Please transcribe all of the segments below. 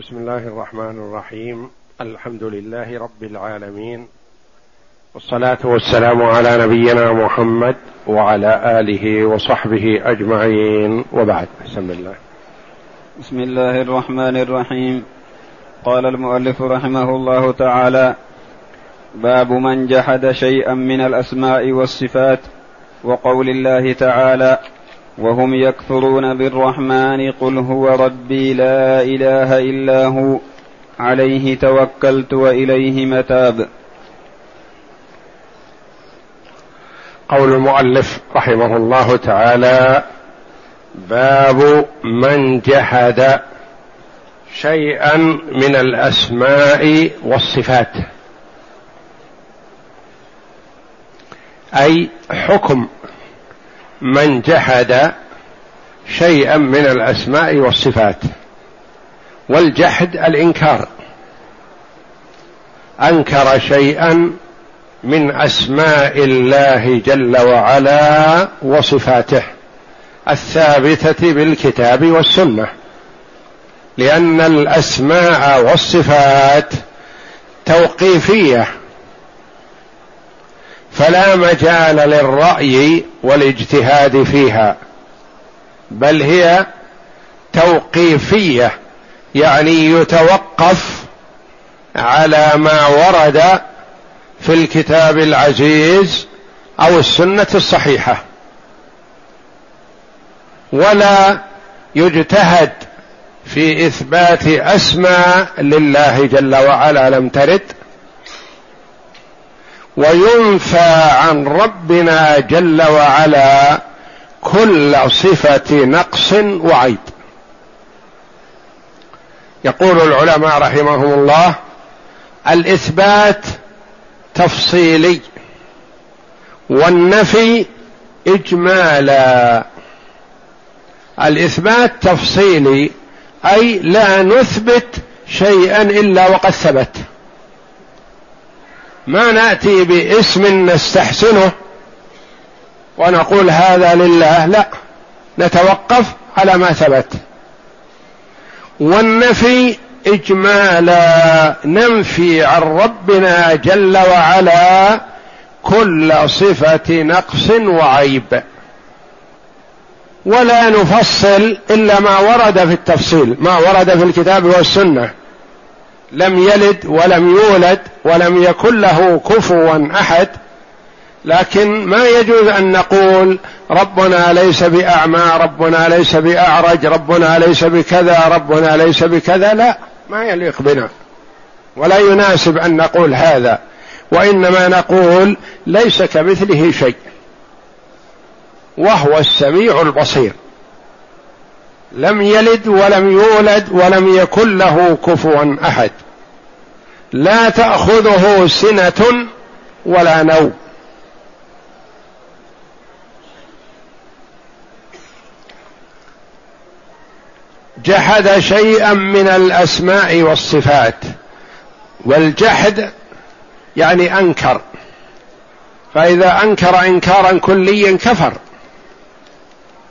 بسم الله الرحمن الرحيم. الحمد لله رب العالمين. والصلاة والسلام على نبينا محمد وعلى آله وصحبه أجمعين. وبعد. بسم الله. بسم الله الرحمن الرحيم. قال المؤلف رحمه الله تعالى باب من جحد شيئا من الأسماء والصفات وقول الله تعالى وهم يكفرون بالرحمن قل هو ربي لا إله إلا هو عليه توكلت وإليه متاب. قول المؤلف رحمه الله تعالى باب من جحد شيئا من الأسماء والصفات. أي حكم من جحد شيئا من الأسماء والصفات والجحد الإنكار. أنكر شيئا من أسماء الله جل وعلا وصفاته الثابتة بالكتاب والسنة لأن الأسماء والصفات توقيفية فلا مجال للرأي والاجتهاد فيها بل هي توقيفية يعني يتوقف على ما ورد في الكتاب العزيز أو السنة الصحيحة. ولا يجتهد في إثبات أسماء لله جل وعلا لم ترد. وينفى عن ربنا جل وعلا كل صفة نقص وعيب. يقول العلماء رحمهم الله الإثبات تفصيلي والنفي إجمالا. الإثبات تفصيلي أي لا نثبت شيئا إلا وقد ثبت. ما نأتي باسم نستحسنه ونقول هذا لله لا نتوقف على ما ثبت. والنفي اجمالا ننفي عن ربنا جل وعلا كل صفة نقص وعيب. ولا نفصل إلا ما ورد في التفصيل ما ورد في الكتاب والسنة. لم يلد ولم يولد ولم يكن له كفوا أحد لكن ما يجوز أن نقول ربنا ليس بأعمى ربنا ليس بأعرج ربنا ليس بكذا ربنا ليس بكذا لا ما يليق بنا. ولا يناسب أن نقول هذا وإنما نقول ليس كمثله شيء وهو السميع البصير. لم يلد ولم يولد ولم يكن له كفوا أحد. لا تأخذه سنة ولا نوم. جحد شيئا من الأسماء والصفات. والجحد يعني أنكر. فإذا أنكر انكارا كليا كفر.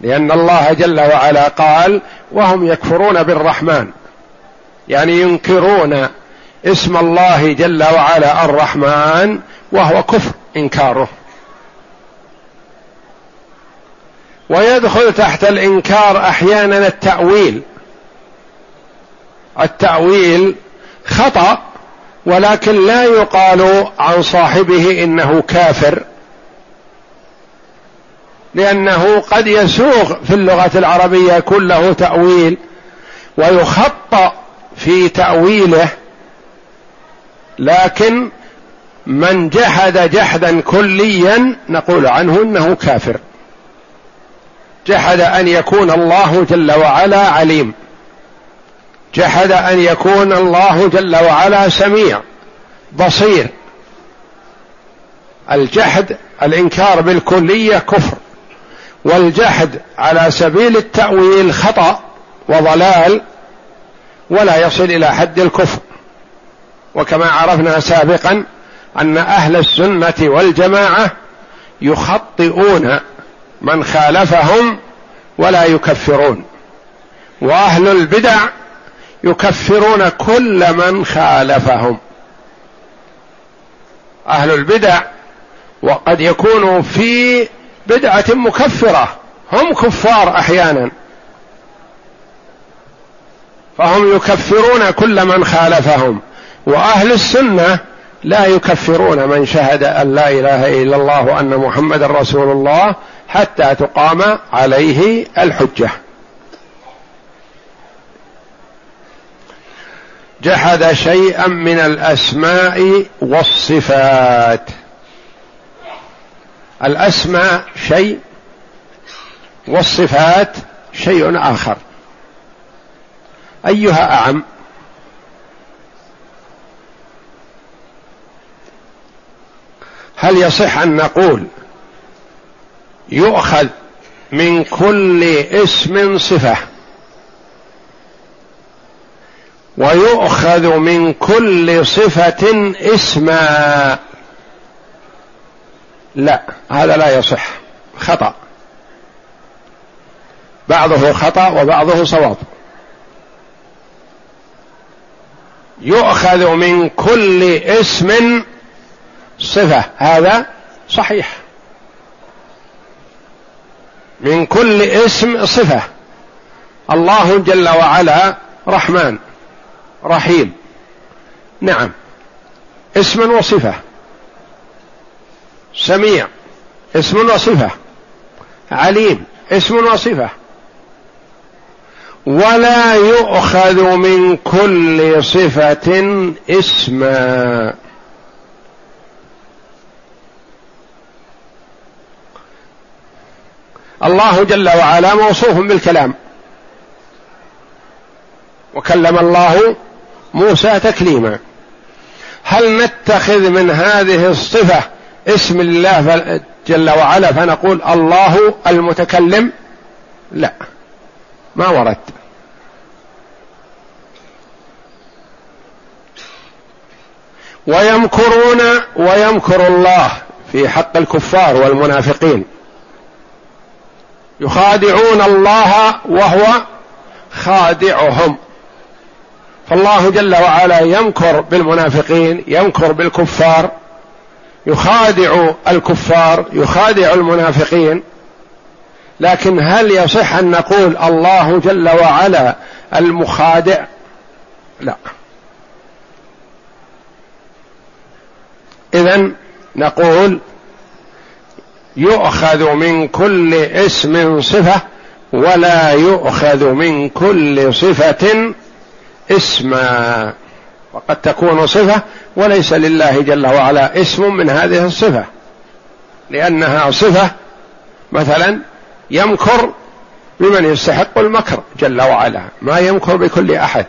لأن الله جل وعلا قال وهم يكفرون بالرحمن. يعني ينكرون اسم الله جل وعلا الرحمن وهو كفر إنكاره. ويدخل تحت الإنكار أحيانا التأويل. التأويل خطأ ولكن لا يقال عن صاحبه إنه كافر. لأنه قد يسوغ في اللغة العربية كله تأويل ويخطأ في تأويله لكن من جحد جحدا كليا نقول عنه إنه كافر. جحد أن يكون الله جل وعلا عليم. جحد أن يكون الله جل وعلا سميع بصير. الجحد الإنكار بالكلية كفر. والجحد على سبيل التأويل خطأ وضلال ولا يصل إلى حد الكفر. وكما عرفنا سابقا أن أهل السنة والجماعة يخطئون من خالفهم ولا يكفرون. وأهل البدع يكفرون كل من خالفهم. أهل البدع وقد يكونوا في بدعة مكفرة. هم كفار أحيانا. فهم يكفرون كل من خالفهم. وأهل السنة لا يكفرون من شهد أن لا إله إلا الله وأن محمدا رسول الله حتى تقام عليه الحجة. جحد شيئا من الأسماء والصفات. الأسماء شيء والصفات شيء آخر. أيها أعم. هل يصح أن نقول يؤخذ من كل اسم صفة ويؤخذ من كل صفة اسما لا هذا لا يصح. خطأ. بعضه خطأ وبعضه صواب. يؤخذ من كل اسم صفة. هذا صحيح. من كل اسم صفة. الله جل وعلا رحمن رحيم. نعم. اسم وصفة. سميع. اسم وصفة. عليم. اسم وصفة. ولا يؤخذ من كل صفة اسما. الله جل وعلا موصوف بالكلام. وكلم الله موسى تكليما. هل نتخذ من هذه الصفة اسم الله جل وعلا فنقول الله المتكلم. لا. ما ورد. ويمكرون ويمكر الله في حق الكفار والمنافقين. يخادعون الله وهو خادعهم. فالله جل وعلا يمكر بالمنافقين يمكر بالكفار يخادع الكفار يخادع المنافقين. لكن هل يصح أن نقول الله جل وعلا المخادع؟ لا. اذا نقول يؤخذ من كل اسم صفة ولا يؤخذ من كل صفة اسما. وقد تكون صفة وليس لله جل وعلا اسم من هذه الصفة. لأنها صفة مثلا يمكر بمن يستحق المكر جل وعلا ما يمكر بكل أحد.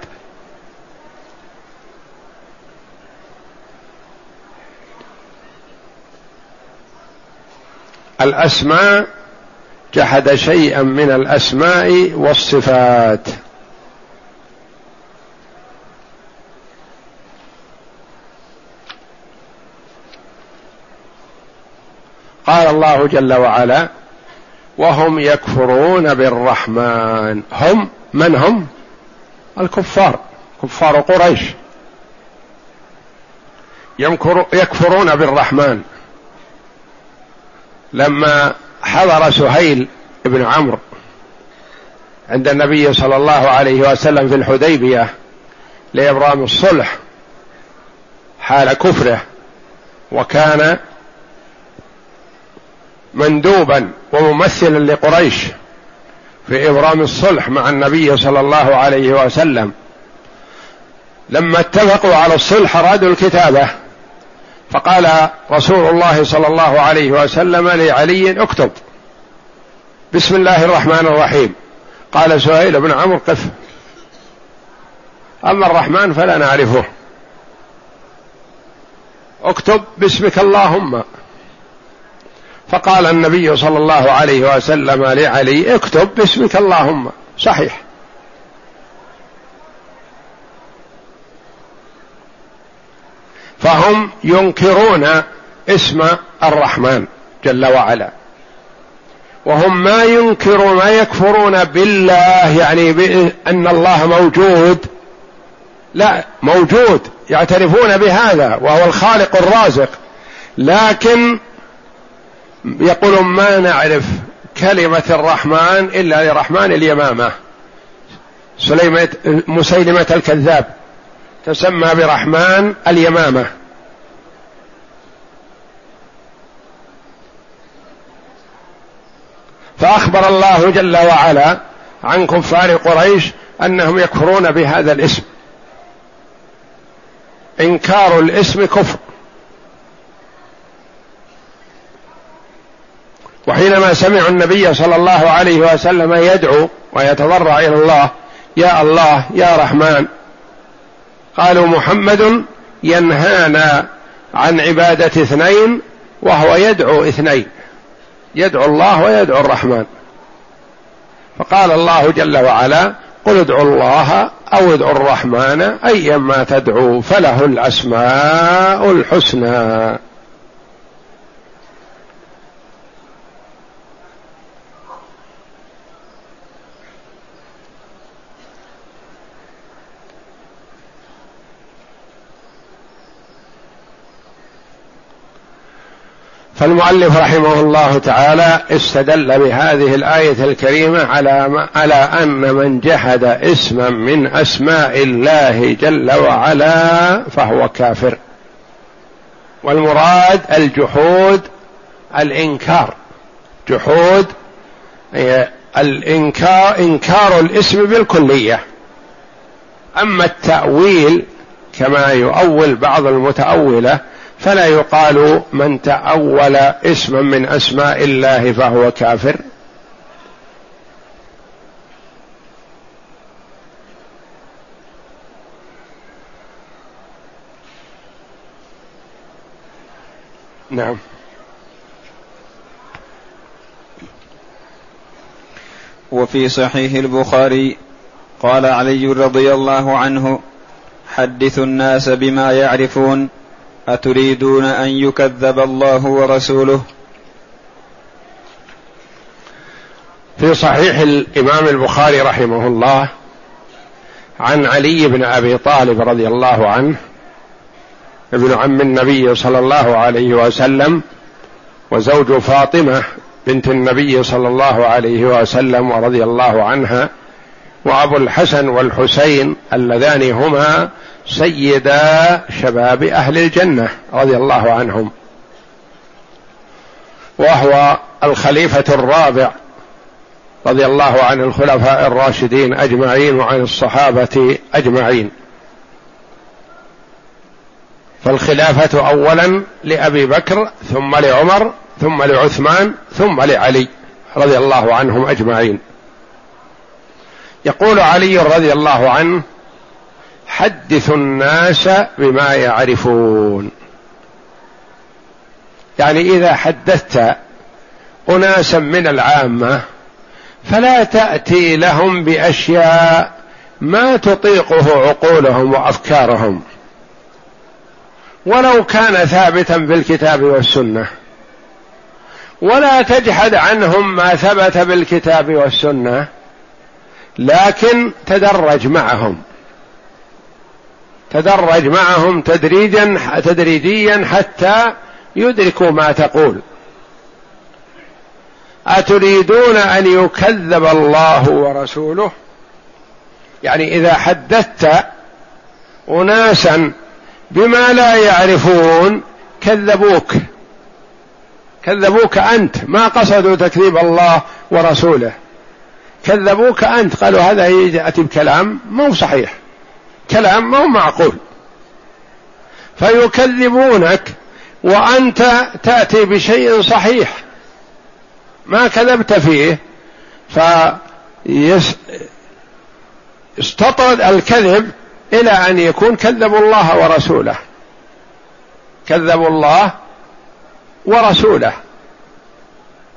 الأسماء جحد شيئا من الأسماء والصفات. قال الله جل وعلا وهم يكفرون بالرحمن. هم من هم؟ الكفار كفار قريش. يكفرون بالرحمن. لما حضر سهيل بن عمرو عند النبي صلى الله عليه وسلم في الحديبية لإبرام الصلح حال كفره وكان مندوبا وممثلا لقريش في إبرام الصلح مع النبي صلى الله عليه وسلم. لما اتفقوا على الصلح ارادوا الكتابة فقال رسول الله صلى الله عليه وسلم لعلي اكتب. بسم الله الرحمن الرحيم. قال سهيل بن عمرو قف. أما الرحمن فلا نعرفه. اكتب باسمك اللهم. فقال النبي صلى الله عليه وسلم لعلي اكتب باسمك اللهم. صحيح. فهم ينكرون اسم الرحمن جل وعلا. وهم ما ينكرون ما يكفرون بالله يعني بأن الله موجود. لا موجود يعترفون بهذا وهو الخالق الرازق. لكن يقولون ما نعرف كلمة الرحمن إلا لرحمن اليمامة. سليمة مسيلمة الكذاب. تسمى برحمن اليمامة. فأخبر الله جل وعلا عن كفار قريش أنهم يكفرون بهذا الاسم. إنكار الاسم كفر. وحينما سمعوا النبي صلى الله عليه وسلم يدعو ويتضرع إلى الله يا الله يا رحمن قالوا محمد ينهانا عن عبادة اثنين وهو يدعو اثنين يدعو الله ويدعو الرحمن. فقال الله جل وعلا قل ادعوا الله أو ادعوا الرحمن ايما تدعوا فله الأسماء الحسنى. فالمؤلف رحمه الله تعالى استدل بهذه الآية الكريمة على على أن من جحد اسما من أسماء الله جل وعلا فهو كافر. والمراد الجحود الإنكار. جحود الإنكار إنكار الاسم بالكلية. أما التأويل كما يؤول بعض المتأولة فلا يقال من تأول اسما من أسماء الله فهو كافر. نعم. وفي صحيح البخاري قال علي رضي الله عنه حدثوا الناس بما يعرفون أتريدون أن يكذب الله ورسوله؟ في صحيح الإمام البخاري رحمه الله عن علي بن أبي طالب رضي الله عنه ابن عم النبي صلى الله عليه وسلم وزوج فاطمة بنت النبي صلى الله عليه وسلم ورضي الله عنها وأبو الحسن والحسين اللذان هما سيدا شباب أهل الجنة رضي الله عنهم وهو الخليفة الرابع رضي الله عن الخلفاء الراشدين أجمعين وعن الصحابة أجمعين. فالخلافة اولا لأبي بكر ثم لعمر ثم لعثمان ثم لعلي رضي الله عنهم أجمعين. يقول علي رضي الله عنه حدثوا الناس بما يعرفون. يعني إذا حدثت أناسا من العامة فلا تأتي لهم بأشياء ما تطيقه عقولهم وأفكارهم. ولو كان ثابتا في الكتاب والسنة. ولا تجحد عنهم ما ثبت بالكتاب والسنة لكن تدرج معهم. تدرج معهم تدريجا تدريجيا حتى يدركوا ما تقول. أتريدون أن يكذب الله ورسوله؟ يعني إذا حدثت اناسا بما لا يعرفون كذبوك. كذبوك أنت. ما قصدوا تكذيب الله ورسوله. كذبوك أنت. قالوا هذا يأتي بكلام مو صحيح. كلام مو معقول. فيكذبونك وأنت تأتي بشيء صحيح. ما كذبت فيه فيستطرد الكذب إلى أن يكون كذبوا الله ورسوله. كذبوا الله ورسوله.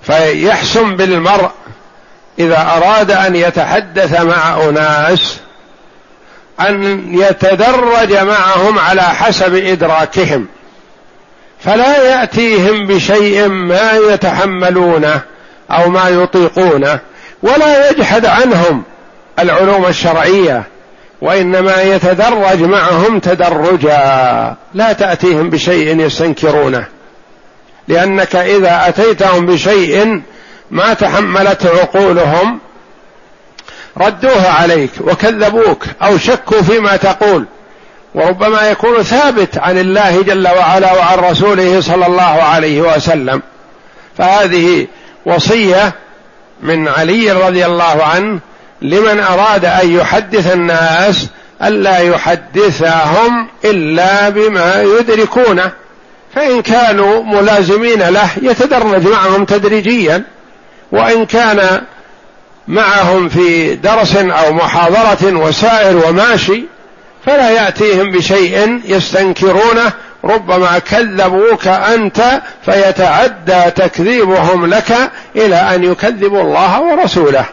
فيحسن بالمرء إذا أراد أن يتحدث مع أناس أن يتدرج معهم على حسب إدراكهم فلا يأتيهم بشيء ما يتحملونه أو ما يطيقونه ولا يجحد عنهم العلوم الشرعية وإنما يتدرج معهم تدرجا لا تأتيهم بشيء يستنكرونه لأنك إذا أتيتهم بشيء ما تحملته عقولهم ردوها عليك وكذبوك أو شكوا فيما تقول. وربما يكون ثابت عن الله جل وعلا وعن رسوله صلى الله عليه وسلم. فهذه وصية من علي رضي الله عنه لمن أراد أن يحدث الناس ألا يحدثهم إلا بما يدركونه. فإن كانوا ملازمين له يتدرج معهم تدريجيا. وإن كان معهم في درس أو محاضرة وسائر وماشي فلا يأتيهم بشيء يستنكرونه ربما كذبوك أنت فيتعدى تكذيبهم لك إلى أن يكذبوا الله ورسوله.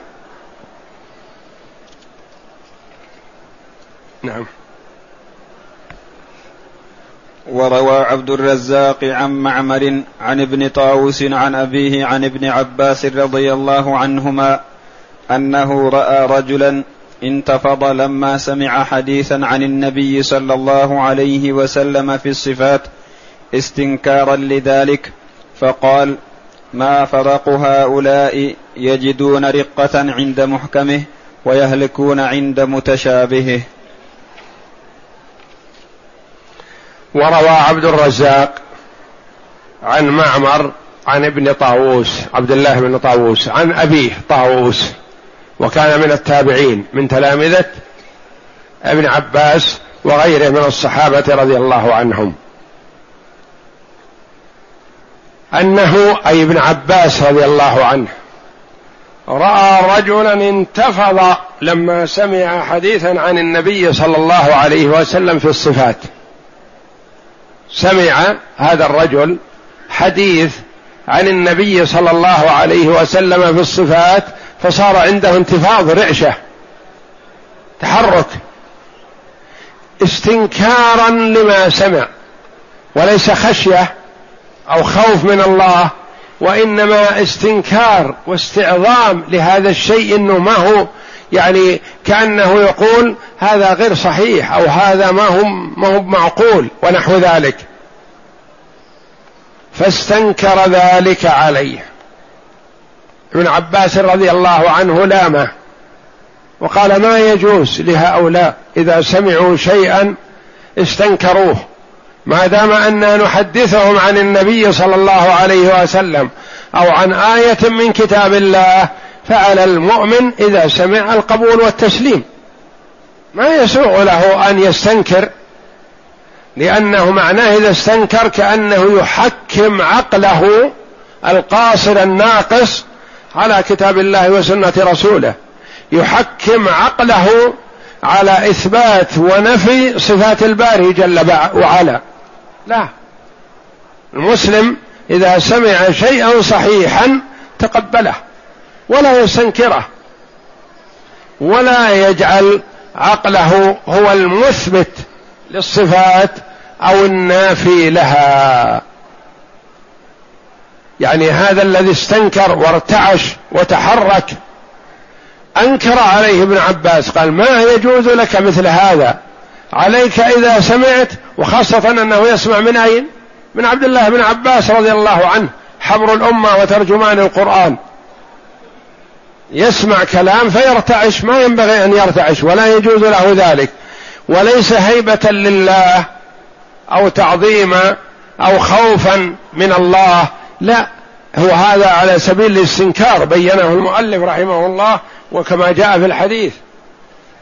نعم. وروى عبد الرزاق عن معمر عن ابن طاووس عن أبيه عن ابن عباس رضي الله عنهما أنه رأى رجلا انتفض لما سمع حديثا عن النبي صلى الله عليه وسلم في الصفات استنكارا لذلك فقال ما فرق هؤلاء يجدون رقة عند محكمه ويهلكون عند متشابهه. وروى عبد الرزاق عن معمر عن ابن طاووس عبد الله بن طاووس عن أبيه طاووس وكان من التابعين من تلامذة ابن عباس وغيره من الصحابة رضي الله عنهم. أنه أي ابن عباس رضي الله عنه رأى رجلا انتفض لما سمع حديثا عن النبي صلى الله عليه وسلم في الصفات. سمع هذا الرجل حديث عن النبي صلى الله عليه وسلم في الصفات فصار عنده انتفاض رعشة. تحرك. استنكارا لما سمع. وليس خشية أو خوف من الله وإنما استنكار واستعظام لهذا الشيء إنه ما هو. يعني كأنه يقول هذا غير صحيح أو هذا ما هو ما هو معقول ونحو ذلك. فاستنكر ذلك عليه. ابن عباس رضي الله عنه لامه وقال ما يجوز لهؤلاء إذا سمعوا شيئا استنكروه ما دام أننا نحدثهم عن النبي صلى الله عليه وسلم أو عن آية من كتاب الله فعلى المؤمن إذا سمع القبول والتسليم. ما يسوغ له أن يستنكر لأنه معناه إذا استنكر كأنه يحكم عقله القاصر الناقص على كتاب الله وسنة رسوله. يحكم عقله على إثبات ونفي صفات الباري جل وعلا. لا. المسلم إذا سمع شيئا صحيحا تقبله ولا يستنكره ولا يجعل عقله هو المثبت للصفات أو النافي لها. يعني هذا الذي استنكر وارتعش وتحرك. أنكر عليه ابن عباس قال ما يجوز لك مثل هذا. عليك إذا سمعت وخاصة أنه يسمع من أين؟ من عبد الله بن عباس رضي الله عنه حبر الأمة وترجمان القرآن. يسمع كلام فيرتعش ما ينبغي أن يرتعش ولا يجوز له ذلك. وليس هيبة لله أو تعظيما أو خوفا من الله لا. هو هذا على سبيل الاستنكار بينه المؤلف رحمه الله وكما جاء في الحديث.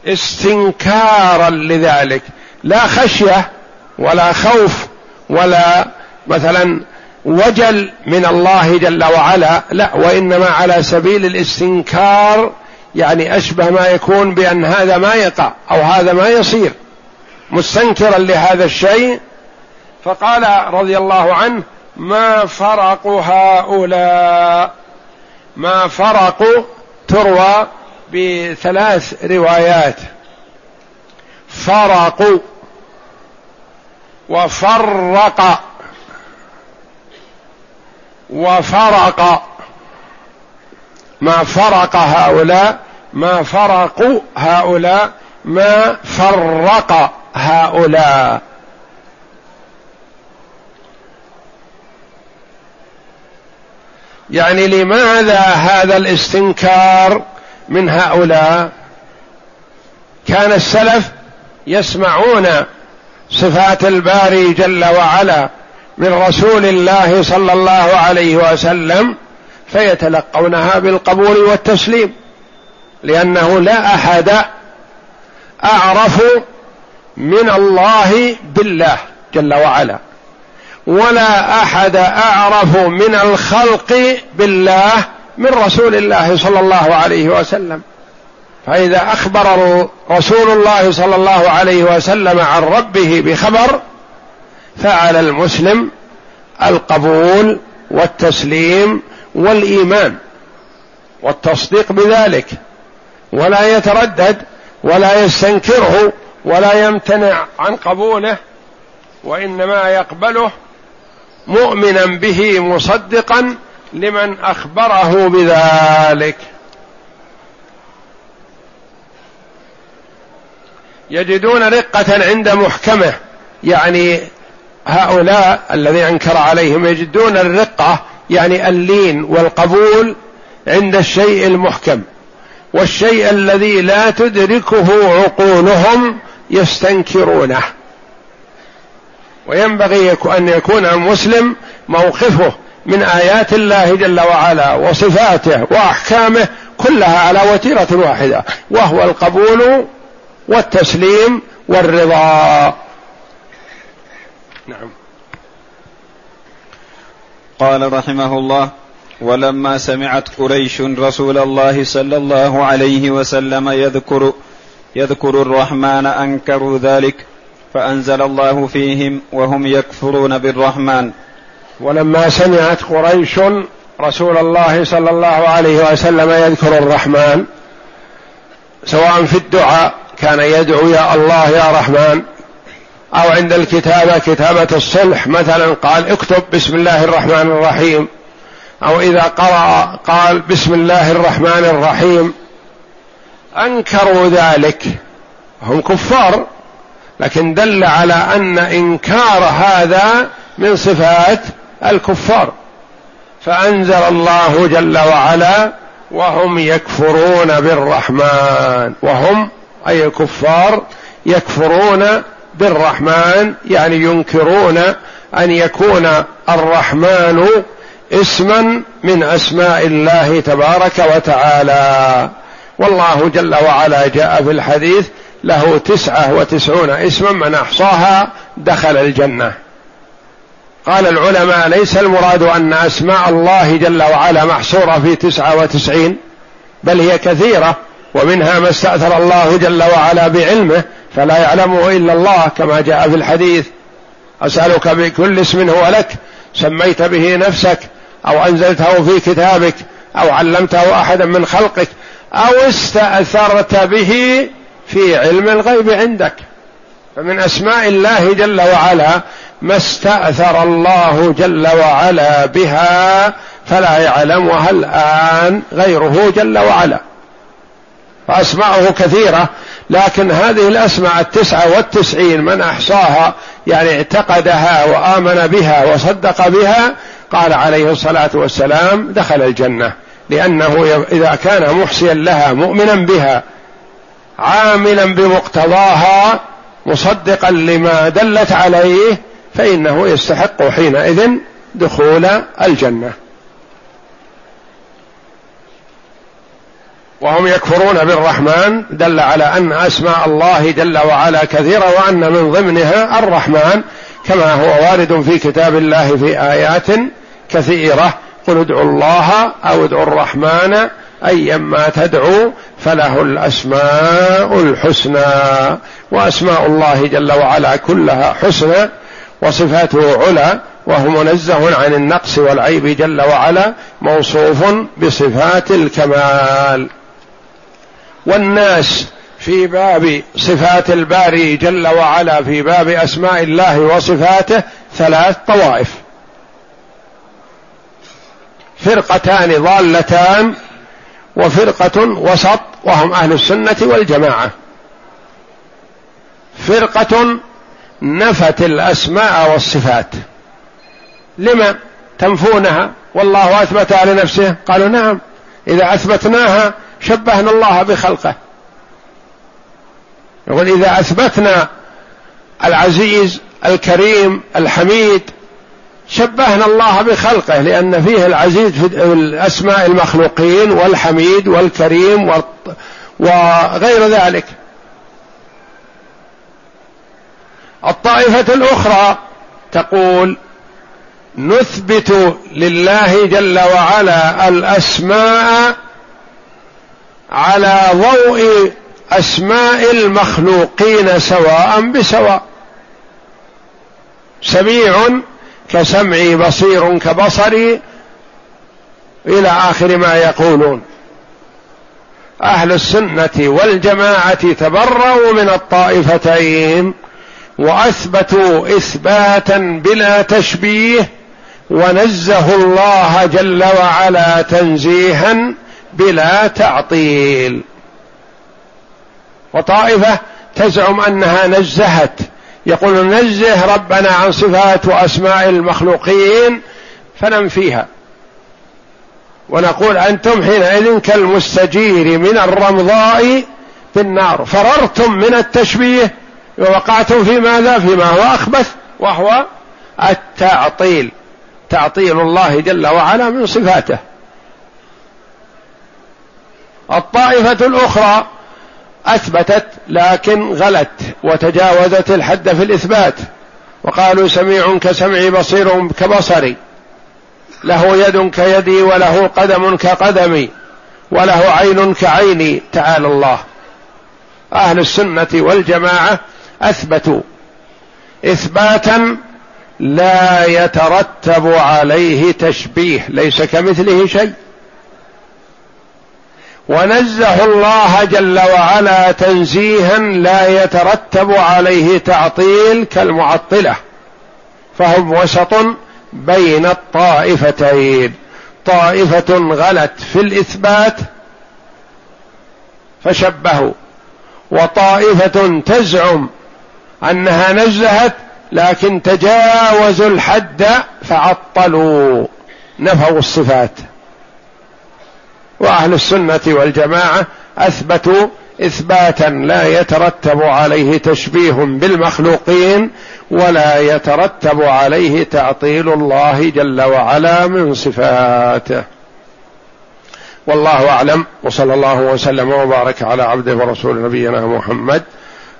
استنكارا لذلك. لا خشية ولا خوف ولا مثلا وجل من الله جل وعلا لا. وإنما على سبيل الاستنكار يعني أشبه ما يكون بأن هذا ما يقع أو هذا ما يصير. مستنكرا لهذا الشيء. فقال رضي الله عنه ما فرق هؤلاء؟ ما فرق تروى بثلاث روايات. فرقوا وفرق. وفرق. ما فرق هؤلاء؟ ما فرقوا هؤلاء؟ ما فرق هؤلاء. يعني لماذا هذا الاستنكار من هؤلاء؟ كان السلف يسمعون صفات الباري جل وعلا من رسول الله صلى الله عليه وسلم فيتلقونها بالقبول والتسليم لأنه لا أحد أعرف من الله بالله جل وعلا. ولا أحد أعرف من الخلق بالله من رسول الله صلى الله عليه وسلم. فإذا أخبر رسول الله صلى الله عليه وسلم عن ربه بخبر فعلى المسلم القبول والتسليم والإيمان والتصديق بذلك. ولا يتردد ولا يستنكره ولا يمتنع عن قبوله وإنما يقبله مؤمنا به مصدقا لمن أخبره بذلك. يجدون رقة عند محكمة. يعني هؤلاء الذي أنكر عليهم يجدون الرقة يعني اللين والقبول عند الشيء المحكم. والشيء الذي لا تدركه عقولهم يستنكرونه. وينبغي أن يكون المسلم موقفه من آيات الله جل وعلا وصفاته وأحكامه كلها على وتيرة واحدة وهو القبول والتسليم والرضا. نعم. قال رحمه الله ولما سمعت قريش رسول الله صلى الله عليه وسلم يذكر يذكر الرحمن أنكروا ذلك فأنزل الله فيهم وهم يكفرون بالرحمن. ولما سمعت قريش رسول الله صلى الله عليه وسلم يذكر الرحمن سواء في الدعاء كان يدعو يا الله يا رحمن أو عند الكتابة كتابة الصلح مثلا قال اكتب بسم الله الرحمن الرحيم أو إذا قرأ قال بسم الله الرحمن الرحيم أنكروا ذلك هم كفار. لكن دل على أن إنكار هذا من صفات الكفار. فأنزل الله جل وعلا وهم يكفرون بالرحمن. وهم أي الكفار يكفرون بالرحمن يعني ينكرون أن يكون الرحمن اسما من أسماء الله تبارك وتعالى. والله جل وعلا جاء في الحديث له تسعة وتسعون اسما من أحصاها دخل الجنة. قال العلماء ليس المراد أن أسماء الله جل وعلا محصورة في تسعة وتسعين بل هي كثيرة ومنها ما استأثر الله جل وعلا بعلمه فلا يعلمه إلا الله كما جاء في الحديث. أسألك بكل اسم هو لك سميت به نفسك أو أنزلته في كتابك أو علمته أحدا من خلقك أو استأثرت به في علم الغيب عندك. فمن أسماء الله جل وعلا ما استأثر الله جل وعلا بها فلا يعلمها الان غيره جل وعلا. فاسماؤه كثيرة لكن هذه الأسماء التسعة والتسعين من أحصاها يعني اعتقدها وآمن بها وصدق بها قال عليه الصلاة والسلام دخل الجنة لأنه إذا كان محسيا لها مؤمنا بها. عاملا بمقتضاها مصدقا لما دلت عليه فإنه يستحق حينئذ دخول الجنة. وهم يكفرون بالرحمن دل على أن أسماء الله جل وعلا كثيرة وأن من ضمنها الرحمن كما هو وارد في كتاب الله في آيات كثيرة قل ادعوا الله أو ادعوا الرحمن ايما تدعوا فله الأسماء الحسنى وأسماء الله جل وعلا كلها حسنى وصفاته علا وهو منزه عن النقص والعيب جل وعلا موصوف بصفات الكمال. والناس في باب صفات الباري جل وعلا في باب أسماء الله وصفاته ثلاث طوائف. فرقتان ضالتان وفرقة وسط وهم أهل السنة والجماعة. فرقة نفت الأسماء والصفات. لما تنفونها؟ والله أثبتها لنفسه قالوا نعم. إذا أثبتناها شبهنا الله بخلقه. يقول إذا أثبتنا العزيز الكريم الحميد شبهنا الله بخلقه لأن فيه العزيز في الأسماء المخلوقين والحميد والكريم وغير ذلك. الطائفة الأخرى تقول نثبت لله جل وعلا الأسماء على ضوء أسماء المخلوقين سواء بسواء. سميع كسمعي بصير كبصري إلى آخر ما يقولون. أهل السنة والجماعة تبرؤوا من الطائفتين وأثبتوا إثباتا بلا تشبيه ونزهوا الله جل وعلا تنزيها بلا تعطيل. وطائفة تزعم أنها نزهت يقول نزه ربنا عن صفات وأسماء المخلوقين فننفيها. ونقول أنتم حينئذ كالمستجير من الرمضاء في النار. فررتم من التشبيه ووقعتم في ماذا؟ فيما هو أخبث وهو التعطيل. تعطيل الله جل وعلا من صفاته. الطائفة الأخرى أثبتت لكن غلت وتجاوزت الحد في الإثبات وقالوا سميع كسمعي بصير كبصري له يد كيدي وله قدم كقدمي وله عين كعيني تعالى الله أهل السنة والجماعة أثبتوا إثباتا لا يترتب عليه تشبيه ليس كمثله شيء ونزه الله جل وعلا تنزيها لا يترتب عليه تعطيل كالمعطلة فهم وسط بين الطائفتين. طائفة غلت في الإثبات فشبهوا وطائفة تزعم أنها نزهت لكن تجاوزوا الحد فعطلوا نفوا الصفات. وأهل السنة والجماعة أثبتوا إثباتا لا يترتب عليه تشبيه بالمخلوقين ولا يترتب عليه تعطيل الله جل وعلا من صفاته. والله أعلم وصلى الله وسلم وبارك على عبده ورسول نبينا محمد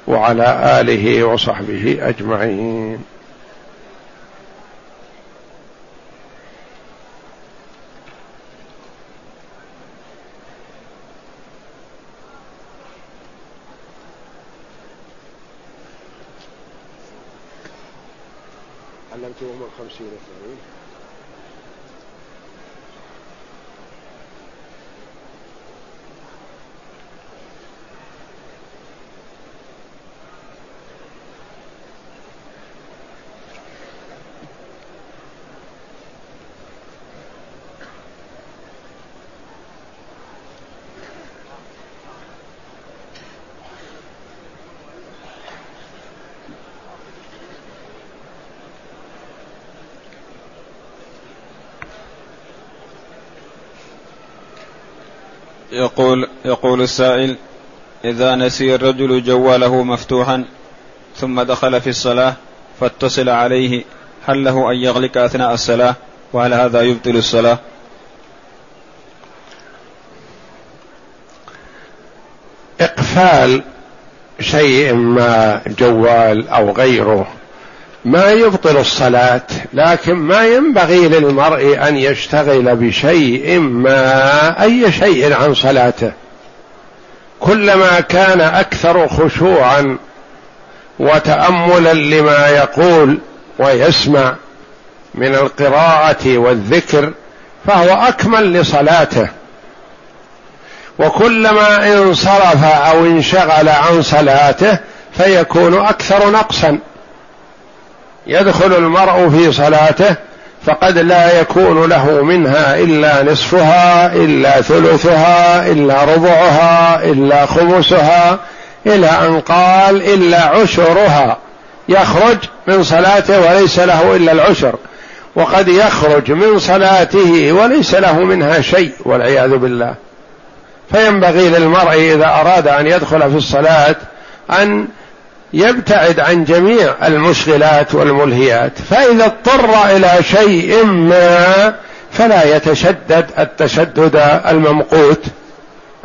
وعلى آله وصحبه أجمعين. علمتهم الخمسين اثنين يقول يقول السائل إذا نسي الرجل جواله مفتوحا ثم دخل في الصلاة فاتصل عليه هل له أن يغلق أثناء الصلاة؟ وهل هذا يبطل الصلاة؟ إقفال شيء ما جوال أو غيره. ما يبطل الصلاة لكن ما ينبغي للمرء أن يشتغل بشيء ما أي شيء عن صلاته. كلما كان أكثر خشوعا وتأملا لما يقول ويسمع من القراءة والذكر فهو أكمل لصلاته. وكلما انصرف أو انشغل عن صلاته فيكون أكثر نقصا. يدخل المرء في صلاته فقد لا يكون له منها إلا نصفها إلا ثلثها إلا ربعها إلا خمسها إلى أن قال إلا عشرها. يخرج من صلاته وليس له إلا العشر. وقد يخرج من صلاته وليس له منها شيء والعياذ بالله. فينبغي للمرء إذا أراد أن يدخل في الصلاة أن يبتعد عن جميع المشغلات والملهيات فإذا اضطر إلى شيء ما فلا يتشدد التشدد الممقوت.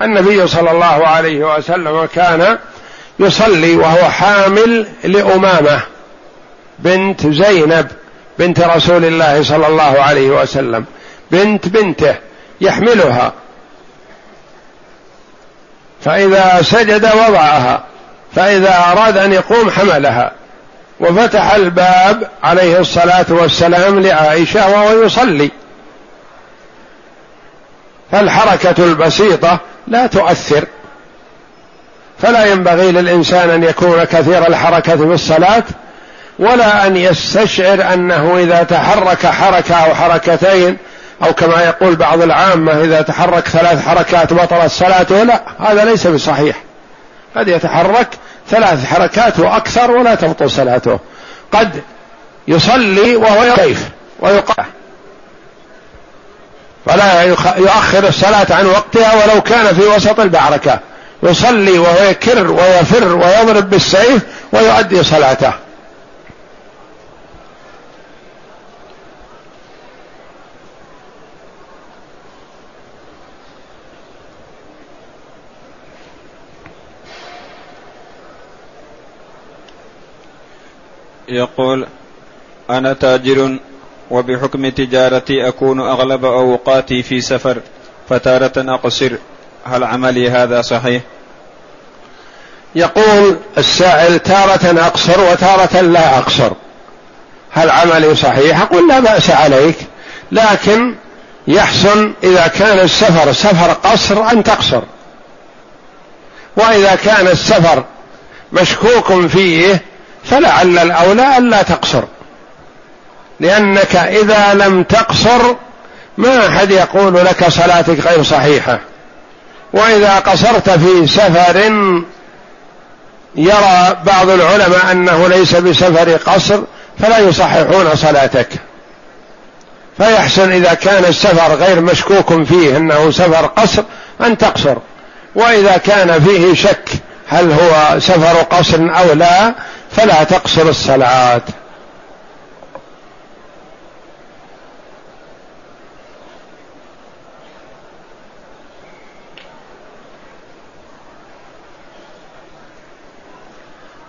النبي صلى الله عليه وسلم كان يصلي وهو حامل لأمامة بنت زينب بنت رسول الله صلى الله عليه وسلم بنت بنته يحملها. فإذا سجد وضعها فإذا أراد أن يقوم حملها. وفتح الباب عليه الصلاة والسلام لعائشة وهو يصلي. فالحركة البسيطة لا تؤثر. فلا ينبغي للإنسان أن يكون كثير الحركة في الصلاة ولا أن يستشعر أنه إذا تحرك حركة أو حركتين أو كما يقول بعض العامة إذا تحرك ثلاث حركات بطلت صلاته لا هذا ليس بصحيح. قد يتحرك ثلاث حركات وأكثر ولا تبطل صلاته. قد يصلي وهو كيف ويقع فلا يؤخر الصلاة عن وقتها ولو كان في وسط البعركة. يصلي وهو يكر ويفر ويضرب بالسيف ويؤدي صلاته. يقول أنا تاجر وبحكم تجارتي أكون أغلب أوقاتي في سفر فتارة أقصر. هل عملي هذا صحيح؟ يقول السائل تارة أقصر وتارة لا أقصر. هل عملي صحيح؟ أقول لا بأس عليك لكن يحسن إذا كان السفر سفر قصر أن تقصر. وإذا كان السفر مشكوك فيه فلعل الأولى ألا تقصر. لأنك إذا لم تقصر ما أحد يقول لك صلاتك غير صحيحة. وإذا قصرت في سفر يرى بعض العلماء أنه ليس بسفر قصر فلا يصححون صلاتك. فيحسن إذا كان السفر غير مشكوك فيه أنه سفر قصر أن تقصر. وإذا كان فيه شك هل هو سفر قصر أو لا فلا تقصر الصلاة.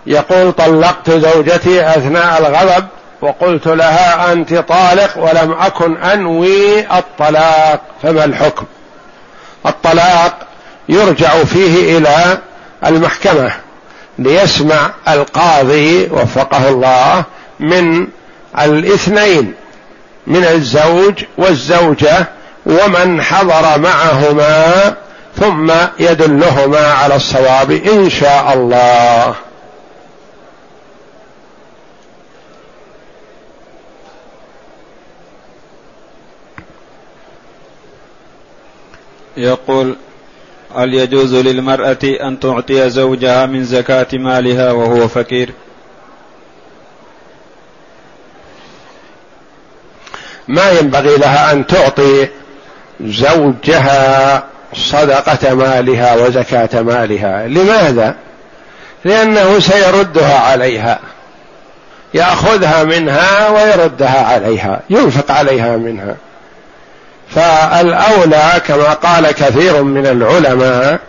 يقول طلقت زوجتي أثناء الغضب وقلت لها أنت طالق ولم أكن أنوي الطلاق. فما الحكم؟ الطلاق يرجع فيه إلى المحكمة ليسمع القاضي وفقه الله من الاثنين من الزوج والزوجة ومن حضر معهما ثم يدلهما على الصواب إن شاء الله. يقول هل يجوز للمرأة أن تعطي زوجها من زكاة مالها وهو فقير؟ ما ينبغي لها أن تعطي زوجها صدقة مالها وزكاة مالها، لماذا؟ لأنه سيردها عليها يأخذها منها ويردها عليها، ينفق عليها منها. فالأولى كما قال كثير من العلماء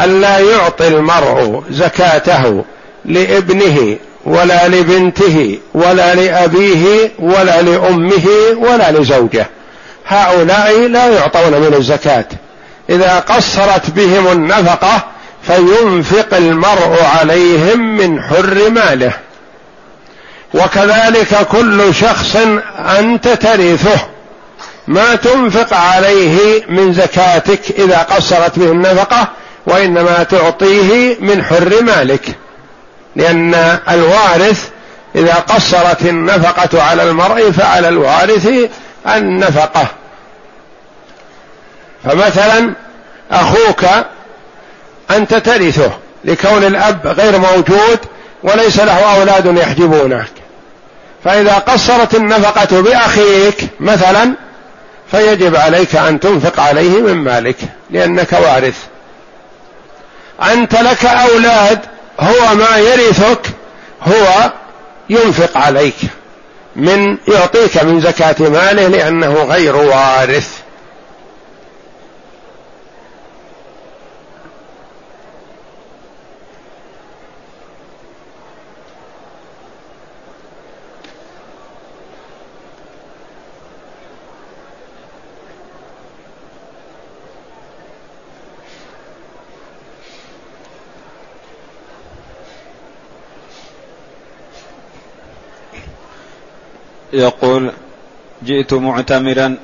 الا يعطي المرء زكاته لابنه ولا لبنته ولا لأبيه ولا لأمه ولا لزوجه. هؤلاء لا يعطون من الزكاة. إذا قصرت بهم النفقة فينفق المرء عليهم من حر ماله. وكذلك كل شخص أنت ترثه. ما تنفق عليه من زكاتك إذا قصرت به النفقة وإنما تعطيه من حر مالك. لأن الوارث إذا قصرت النفقة على المرء فعلى الوارث النفقة. فمثلا أخوك أنت ترثه لكون الأب غير موجود وليس له أولاد يحجبونه فإذا قصرت النفقة بأخيك مثلا فيجب عليك أن تنفق عليه من مالك لأنك وارث. أنت لك أولاد هو ما يرثك هو ينفق عليك من يعطيك من زكاة ماله لأنه غير وارث. يقول جئت معتمرا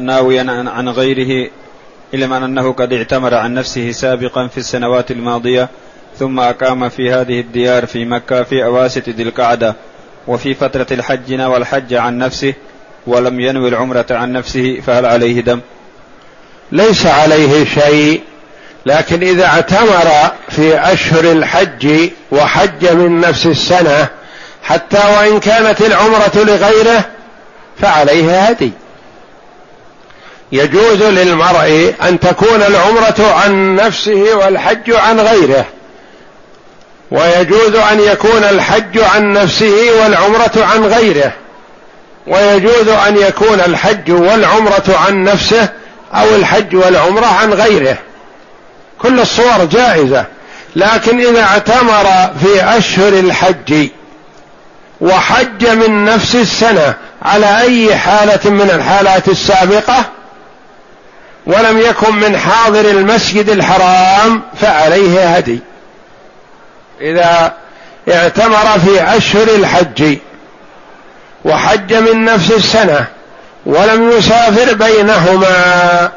ناويا عن غيره علما أنه قد اعتمر عن نفسه سابقا في السنوات الماضية ثم أقام في هذه الديار في مكة في أواسط ذي القعدة وفي فترة الحج نوى الحج عن نفسه ولم ينوي العمرة عن نفسه فهل عليه دم؟ ليس عليه شيء لكن إذا اعتمر في أشهر الحج وحج من نفس السنة حتى وإن كانت العمرة لغيره فعليه هدي. يجوز للمرء أن تكون العمرة عن نفسه والحج عن غيره ويجوز أن يكون الحج عن نفسه والعمرة عن غيره ويجوز أن يكون الحج والعمرة عن نفسه أو الحج والعمرة عن غيره. كل الصور جائزة لكن إذا اعتمر في أشهر الحج وحج من نفس السنة على أي حالة من الحالات السابقة ولم يكن من حاضر المسجد الحرام فعليه هدي. إذا اعتمر في أشهر الحج وحج من نفس السنة ولم يسافر بينهما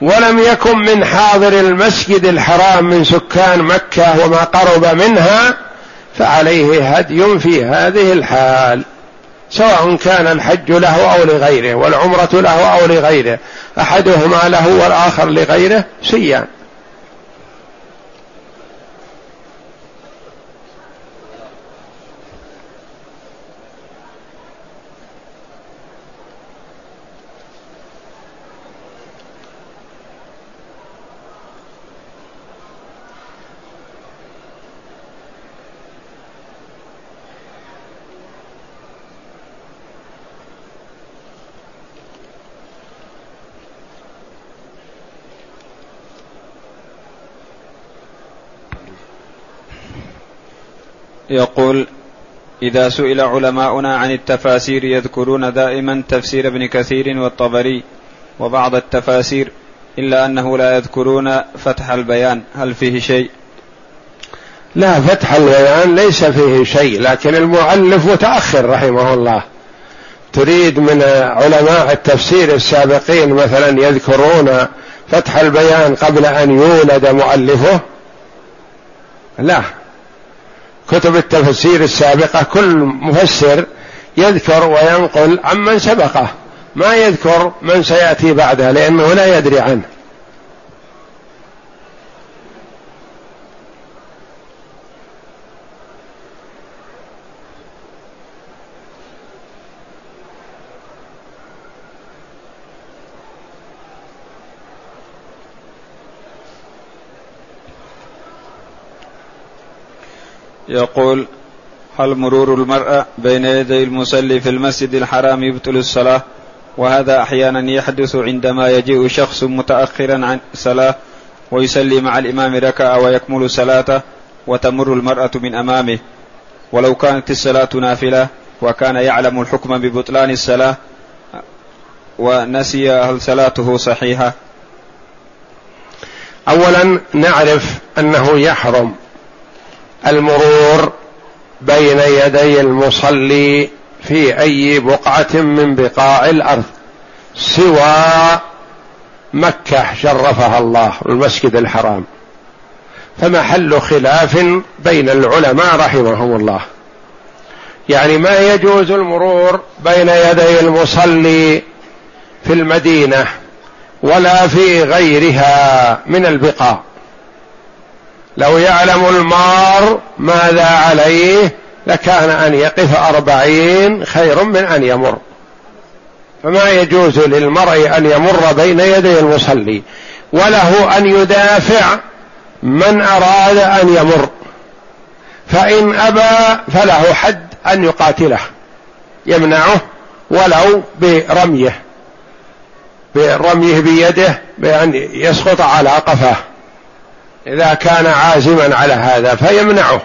ولم يكن من حاضر المسجد الحرام من سكان مكة وما قرب منها فعليه هدي في هذه الحال سواء كان الحج له أو لغيره والعمرة له أو لغيره أحدهما له والآخر لغيره سيان. يقول إذا سئل علماؤنا عن التفاسير يذكرون دائما تفسير ابن كثير والطبري وبعض التفاسير إلا أنه لا يذكرون فتح البيان. هل فيه شيء؟ لا فتح البيان ليس فيه شيء لكن المؤلف متأخر رحمه الله. تريد من علماء التفسير السابقين مثلا يذكرون فتح البيان قبل أن يولد مؤلفه؟ لا. كتب التفسير السابقة كل مفسر يذكر وينقل عمن سبقه. ما يذكر من سيأتي بعده لأنه لا يدري عنه. يقول هل مرور المرأة بين يدي المصلي في المسجد الحرام يبطل الصلاة؟ وهذا أحيانا يحدث عندما يجيء شخص متأخرا عن الصلاة ويصلي مع الإمام ركعة ويكمل صلاته وتمر المرأة من أمامه. ولو كانت الصلاة نافلة وكان يعلم الحكم ببطلان الصلاة ونسي هل صلاته صحيحة. أولا نعرف أنه يحرم. المرور بين يدي المصلي في أي بقعة من بقاع الأرض سوى مكة شرفها الله المسجد الحرام. فمحل خلاف بين العلماء رحمهم الله. يعني ما يجوز المرور بين يدي المصلي في المدينة ولا في غيرها من البقاع. لو يعلم المار ماذا عليه لكان أن يقف أربعين خير من أن يمر. فما يجوز للمرء أن يمر بين يدي المصلي وله أن يدافع من أراد أن يمر. فإن أبى فله حد أن يقاتله يمنعه ولو برميه برميه بيده بأن يسقط على قفاه. إذا كان عازما على هذا فيمنعه.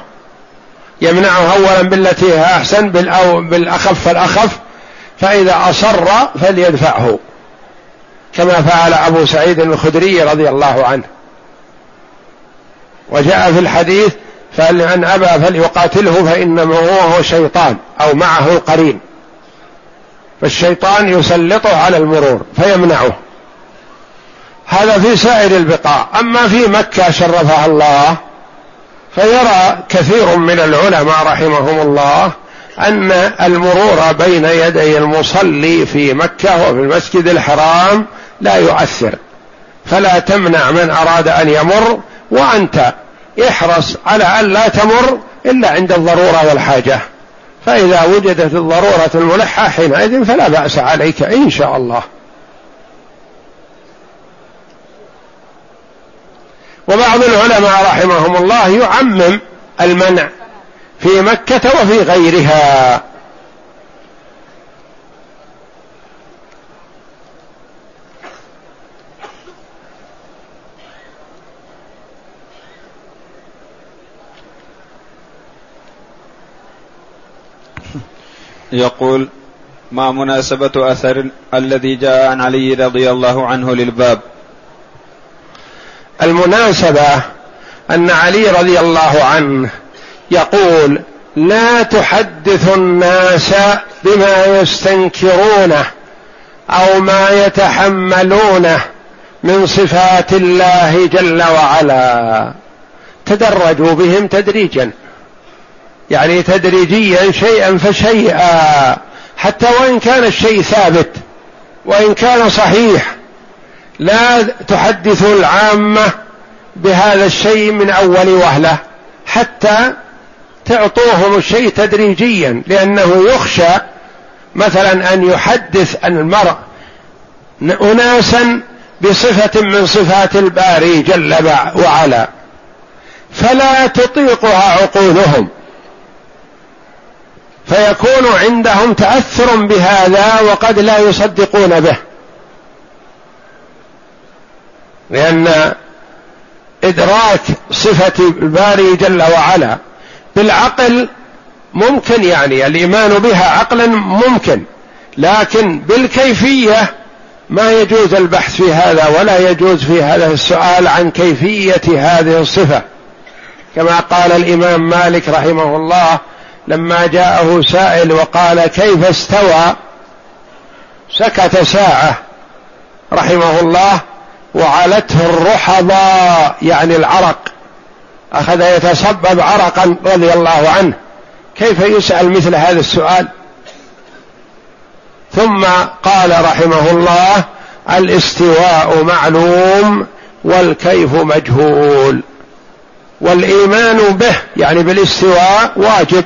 يمنعه أولا بالتي هي أحسن بالأو بالأخف فالأخف فإذا أصر فليدفعه. كما فعل أبو سعيد الخدري رضي الله عنه. وجاء في الحديث فأن أبى فليقاتله فإنما هو شيطان أو معه القرين فالشيطان يسلطه على المرور فيمنعه. هذا في سائر البقاع. أما في مكة شرفها الله فيرى كثير من العلماء رحمهم الله أن المرور بين يدي المصلي في مكة وفي المسجد الحرام لا يؤثر. فلا تمنع من أراد أن يمر وأنت احرص على أن لا تمر إلا عند الضرورة والحاجة. فإذا وجدت الضرورة الملحة حينئذ فلا بأس عليك إن شاء الله. وبعض العلماء رحمهم الله يعمم المنع في مكة وفي غيرها. يقول ما مناسبة أثر الذي جاء عن علي رضي الله عنه للباب المناسبة أن علي رضي الله عنه يقول لا تحدث الناس بما يستنكرونه أو ما يتحملونه من صفات الله جل وعلا. تدرجوا بهم تدريجا. يعني تدريجيا شيئا فشيئا. حتى وإن كان الشيء ثابت وإن كان صحيح لا تحدثوا العامة بهذا الشيء من أول وهلة حتى تعطوهم الشيء تدريجيا لأنه يخشى مثلا أن يحدث المرء اناسا بصفة من صفات الباري جل وعلا فلا تطيقها عقولهم. فيكون عندهم تأثر بهذا وقد لا يصدقون به. لأن إدراك صفة الباري جل وعلا بالعقل ممكن يعني الإيمان بها عقلا ممكن لكن بالكيفية ما يجوز البحث في هذا ولا يجوز في هذا السؤال عن كيفية هذه الصفة. كما قال الإمام مالك رحمه الله لما جاءه سائل وقال كيف استوى؟ سكت ساعة رحمه الله وعلته الرحضاء يعني العرق. أخذ يتصبب عرقا رضي الله عنه. كيف يسأل مثل هذا السؤال؟ ثم قال رحمه الله الإستواء معلوم والكيف مجهول. والإيمان به يعني بالاستواء واجب.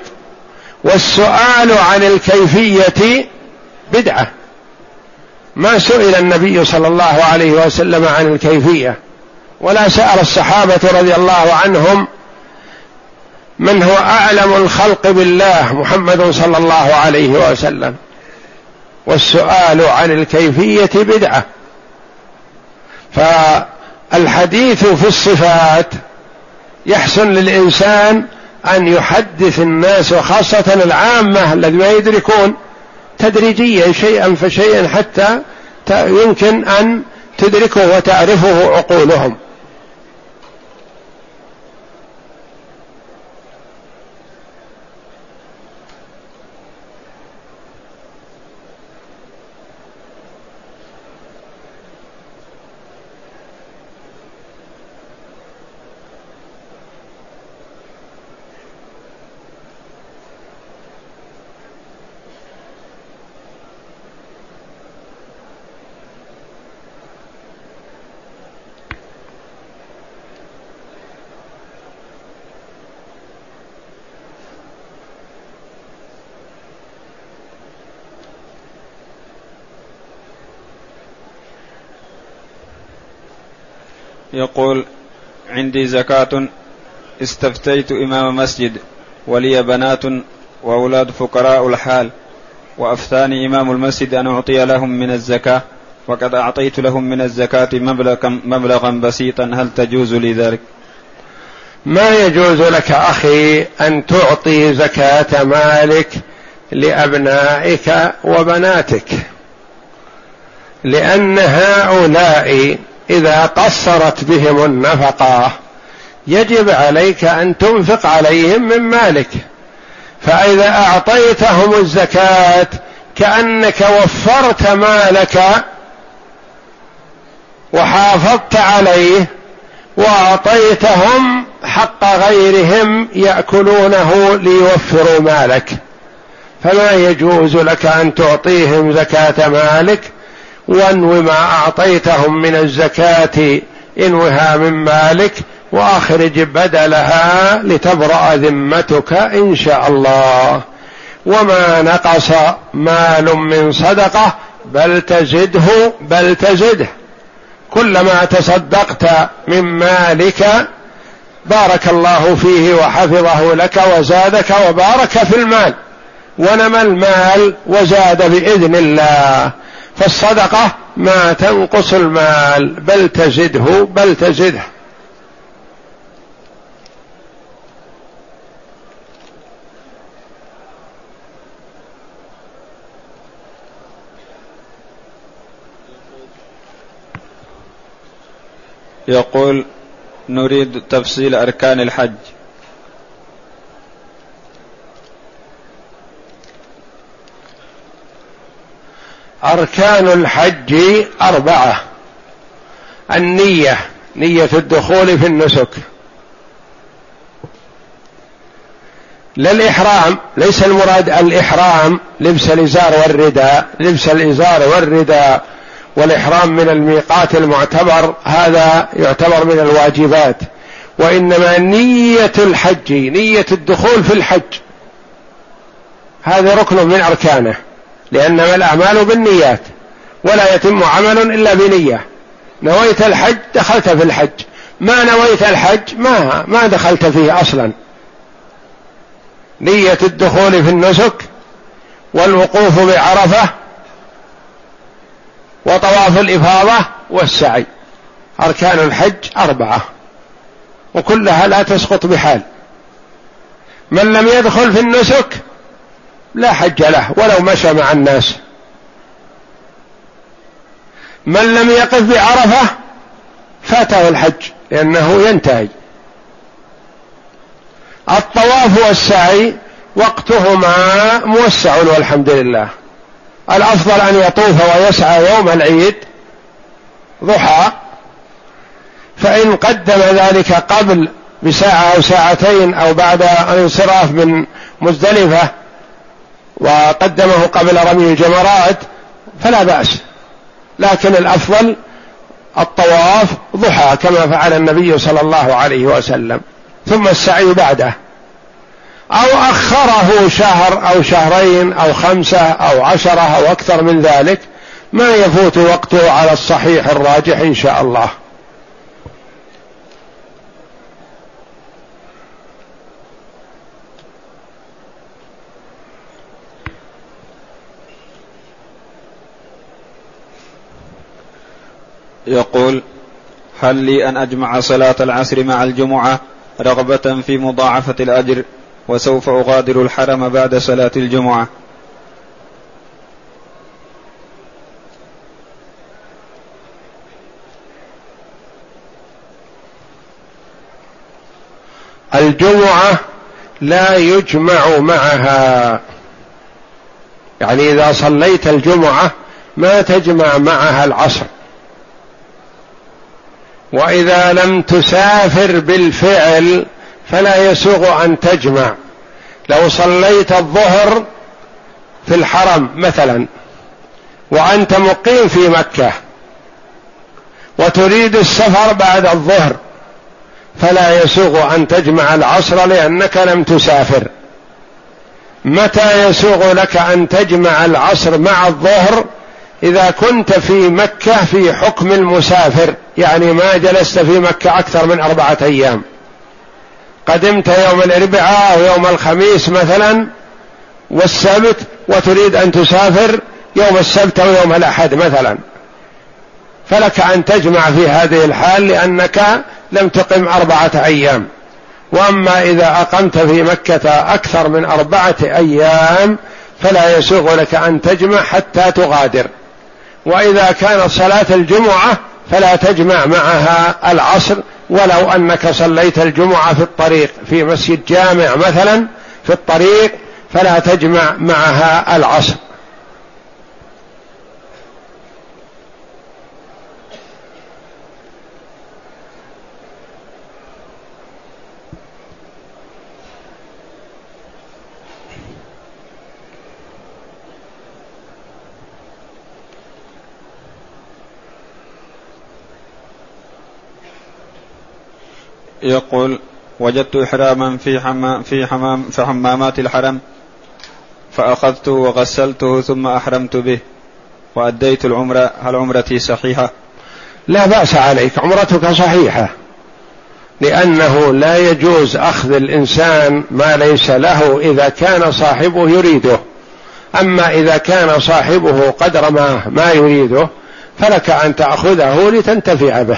والسؤال عن الكيفية بدعة. ما سئل النبي صلى الله عليه وسلم عن الكيفية ولا سأل الصحابة رضي الله عنهم من هو أعلم الخلق بالله محمد صلى الله عليه وسلم. والسؤال عن الكيفية بدعة. فالحديث في الصفات يحسن للإنسان أن يحدث الناس وخاصة العامة الذين يدركون تدريجيا شيئا فشيئا حتى يمكن أن تدركه وتعرفه عقولهم. يقول عندي زكاة استفتيت إمام مسجد ولي بنات وأولاد فقراء الحال وأفتاني إمام المسجد أن أعطي لهم من الزكاة وقد أعطيت لهم من الزكاة مبلغا, مبلغا بسيطا هل تجوز لي ذلك؟ ما يجوز لك أخي أن تعطي زكاة مالك لأبنائك وبناتك لأن هؤلاء إذا قصرت بهم النفقة يجب عليك أن تنفق عليهم من مالك. فإذا أعطيتهم الزكاة كأنك وفرت مالك وحافظت عليه وأعطيتهم حق غيرهم يأكلونه ليوفروا مالك. فما يجوز لك أن تعطيهم زكاة مالك وانو ما أعطيتهم من الزكاة انوها من مالك وأخرج بدلها لتبرأ ذمتك إن شاء الله. وما نقص مال من صدقة بل تزده بل تزده. كلما تصدقت من مالك بارك الله فيه وحفظه لك وزادك وبارك في المال. ونمى المال وزاد بإذن الله. فالصدقة ما تنقص المال بل تزده بل تزده. يقول نريد تفصيل أركان الحج. أركان الحج أربعة. النية نية الدخول في النسك. للإحرام ليس المراد الإحرام لبس الإزار والرداء لبس الإزار والرداء والإحرام من الميقات المعتبر هذا يعتبر من الواجبات. وإنما نية الحج نية الدخول في الحج. هذا ركن من أركانه. لأنما الأعمال بالنيات ولا يتم عمل إلا بنية. نويت الحج دخلت في الحج. ما نويت الحج؟ ما ما دخلت فيه أصلا. نية الدخول في النسك والوقوف بعرفة وطواف الإفاضة والسعي. أركان الحج أربعة وكلها لا تسقط بحال. من لم يدخل في النسك لا حج له ولو مشى مع الناس. من لم يقف بعرفة فاته الحج لأنه ينتهي. الطواف والسعي وقتهما موسع والحمد لله. الأفضل أن يطوف ويسعى يوم العيد ضحى. فإن قدم ذلك قبل بساعة أو ساعتين أو بعد الانصراف من مزدلفة وقدمه قبل رمي الجمرات فلا بأس. لكن الأفضل الطواف ضحى كما فعل النبي صلى الله عليه وسلم. ثم السعي بعده. أو أخره شهر أو شهرين أو خمسة أو عشرة أو أكثر من ذلك ما يفوت وقته على الصحيح الراجح إن شاء الله. يقول هل لي أن أجمع صلاة العصر مع الجمعة رغبة في مضاعفة الأجر وسوف أغادر الحرم بعد صلاة الجمعة؟ الجمعة لا يجمع معها. يعني إذا صليت الجمعة ما تجمع معها العصر. وإذا لم تسافر بالفعل فلا يسوغ أن تجمع. لو صليت الظهر في الحرم مثلا وأنت مقيم في مكة وتريد السفر بعد الظهر فلا يسوغ أن تجمع العصر لأنك لم تسافر. متى يسوغ لك أن تجمع العصر مع الظهر؟ إذا كنت في مكة في حكم المسافر يعني ما جلست في مكة أكثر من أربعة أيام. قدمت يوم الأربعاء أو يوم الخميس مثلا والسبت وتريد أن تسافر يوم السبت أو يوم الأحد مثلا. فلك أن تجمع في هذه الحال لأنك لم تقم أربعة أيام. وأما إذا أقمت في مكة أكثر من أربعة أيام فلا يسوغ لك أن تجمع حتى تغادر. وإذا كانت صلاة الجمعة فلا تجمع معها العصر ولو أنك صليت الجمعة في الطريق في مسجد جامع مثلا في الطريق فلا تجمع معها العصر. يقول وجدت إحراما في حمام في حمام في حمامات الحرم فأخذته وغسلته ثم أحرمت به وأديت العمرة هل عمرتي صحيحة؟ لا بأس عليك عمرتك صحيحة لأنه لا يجوز أخذ الإنسان ما ليس له إذا كان صاحبه يريده أما إذا كان صاحبه قدر ما ما يريده فلك أن تأخذه لتنتفع به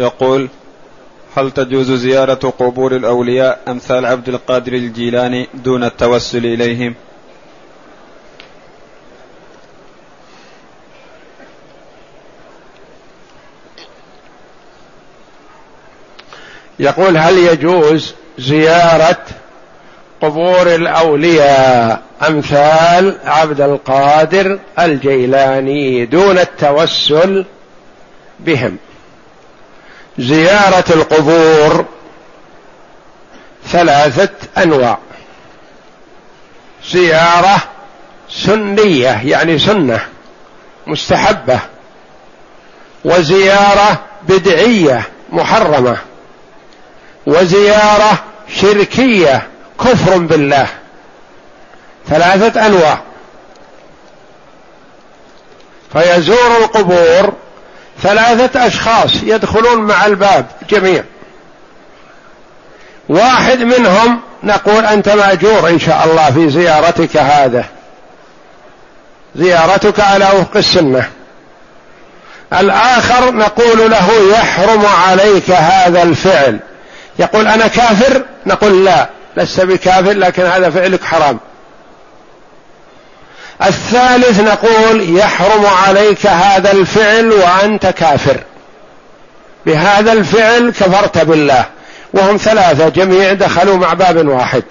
يقول هل تجوز زيارة قبور الأولياء أمثال عبد القادر الجيلاني دون التوسل إليهم؟ يقول هل يجوز زيارة قبور الأولياء أمثال عبد القادر الجيلاني دون التوسل بهم؟ زيارة القبور ثلاثة أنواع. زيارة سنية يعني سنة مستحبة. وزيارة بدعية محرمة. وزيارة شركية كفر بالله. ثلاثة أنواع. فيزور القبور ثلاثة أشخاص يدخلون مع الباب جميع. واحد منهم نقول أنت مأجور إن شاء الله في زيارتك هذا. زيارتك على وفق السنة. الآخر نقول له يحرم عليك هذا الفعل. يقول أنا كافر؟ نقول لا. لست بكافر لكن هذا فعلك حرام. الثالث نقول يحرم عليك هذا الفعل وأنت كافر. بهذا الفعل كفرت بالله. وهم ثلاثة جميع دخلوا مع باب واحد.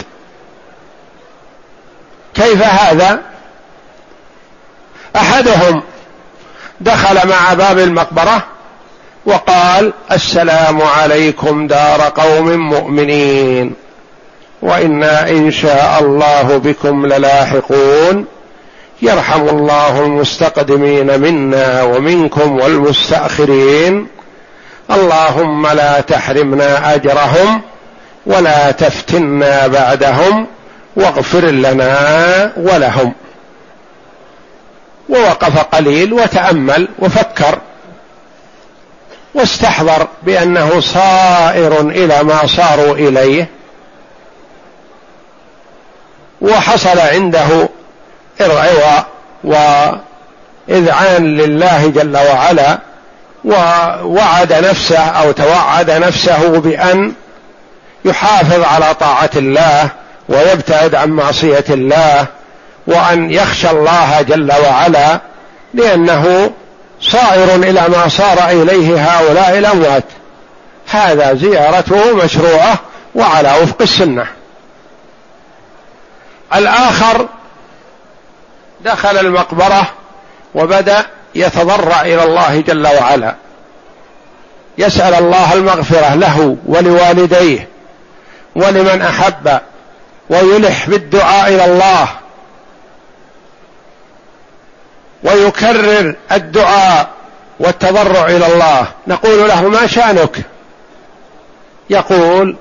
كيف هذا؟ أحدهم دخل مع باب المقبرة وقال السلام عليكم دار قوم مؤمنين. وإنا إن شاء الله بكم للاحقون. يرحم الله المستقدمين منا ومنكم والمستأخرين. اللهم لا تحرمنا أجرهم ولا تفتنا بعدهم واغفر لنا ولهم. ووقف قليل وتأمل وفكر واستحضر بأنه صائر إلى ما صاروا إليه. وحصل عنده إرعوى وإذعان لله جل وعلا ووعد نفسه أو توعد نفسه بأن يحافظ على طاعة الله ويبتعد عن معصية الله وأن يخشى الله جل وعلا لأنه صائر إلى ما صار إليه هؤلاء الأموات. هذا زيارته مشروعة وعلى وفق السنة. الآخر دخل المقبرة وبدأ يتضرع إلى الله جل وعلا. يسأل الله المغفرة له ولوالديه ولمن أحب ويلح بالدعاء إلى الله ويكرر الدعاء والتضرع إلى الله. نقول له ما شأنك؟ يقول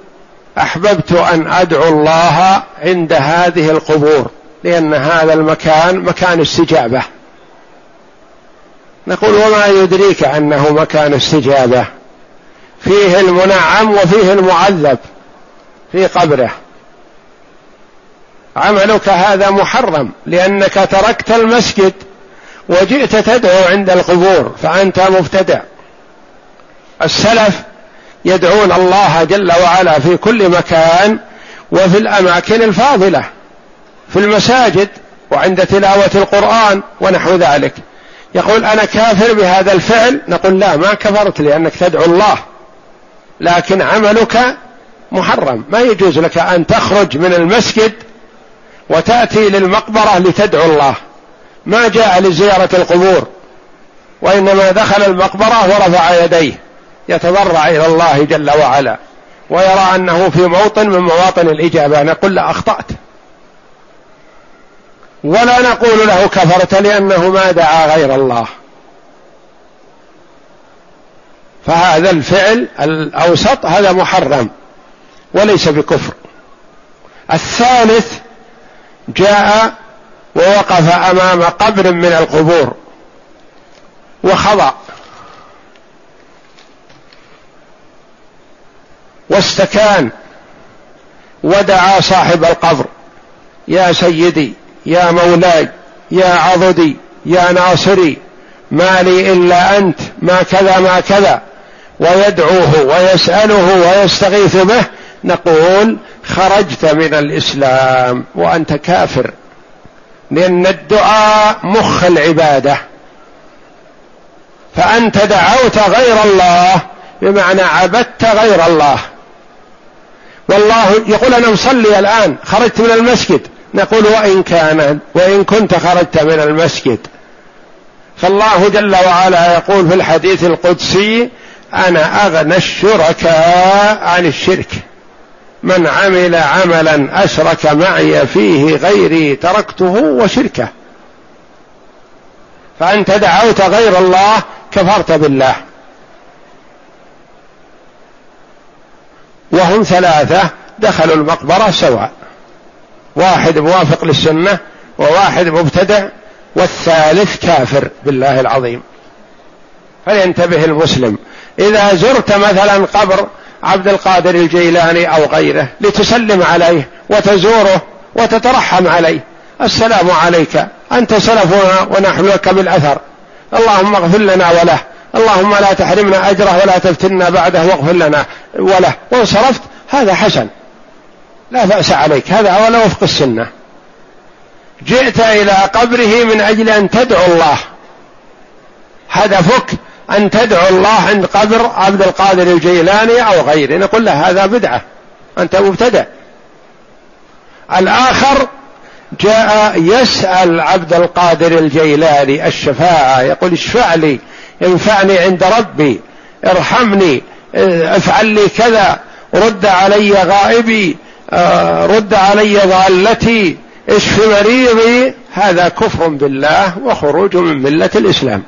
أحببت أن أدعو الله عند هذه القبور. لأن هذا المكان مكان استجابة. نقول وما يدريك أنه مكان استجابة. فيه المنعم وفيه المعذب في قبره. عملك هذا محرم لأنك تركت المسجد وجئت تدعو عند القبور فأنت مبتدع. السلف يدعون الله جل وعلا في كل مكان وفي الأماكن الفاضلة. في المساجد وعند تلاوة القرآن ونحو ذلك. يقول أنا كافر بهذا الفعل. نقول لا ما كفرت لأنك تدعو الله. لكن عملك محرم. ما يجوز لك أن تخرج من المسجد وتأتي للمقبرة لتدعو الله. ما جاء لزيارة القبور. وإنما دخل المقبرة ورفع يديه. يتضرع إلى الله جل وعلا. ويرى أنه في موطن من مواطن الإجابة. نقول له أخطأت. ولا نقول له كفرت لأنه ما دعا غير الله. فهذا الفعل الأوسط هذا محرم وليس بكفر. الثالث جاء ووقف أمام قبر من القبور وخضع. واستكان ودعا صاحب القبر يا سيدي يا مولاي يا عضدي يا ناصري ما لي إلا أنت ما كذا ما كذا. ويدعوه ويسأله ويستغيث به نقول خرجت من الإسلام وأنت كافر. لأن الدعاء مخ العبادة. فأنت دعوت غير الله بمعنى عبدت غير الله. والله يقول أنا مصلي الآن خرجت من المسجد. نقول وإن كان وإن كنت خرجت من المسجد. فالله جل وعلا يقول في الحديث القدسي أنا أغنى الشركاء عن الشرك. من عمل عملا أشرك معي فيه غيري تركته وشركه. فأنت دعوت غير الله كفرت بالله. وهم ثلاثة دخلوا المقبرة سواء. واحد موافق للسنة وواحد مبتدع والثالث كافر بالله العظيم. فلينتبه المسلم. إذا زرت مثلا قبر عبد القادر الجيلاني أو غيره لتسلم عليه وتزوره وتترحم عليه. السلام عليك. أنت سلفنا ونحن لك بالأثر. اللهم اغفر لنا وله. اللهم لا تحرمنا أجره ولا تفتنا بعده واغفر لنا وله. وانصرفت هذا حسن. لا بأس عليك. هذا ولا وفق السنة. جئت إلى قبره من أجل أن تدعو الله. هدفك أن تدعو الله عند قبر عبد القادر الجيلاني أو غيره. نقول له هذا بدعة. أنت مبتدع. الآخر جاء يسأل عبد القادر الجيلاني الشفاعة. يقول اشفع لي انفعني عند ربي ارحمني افعل لي كذا رد علي غائبي رد علي ضالتي اشف مريضي؟ هذا كفر بالله وخروج من ملة الإسلام.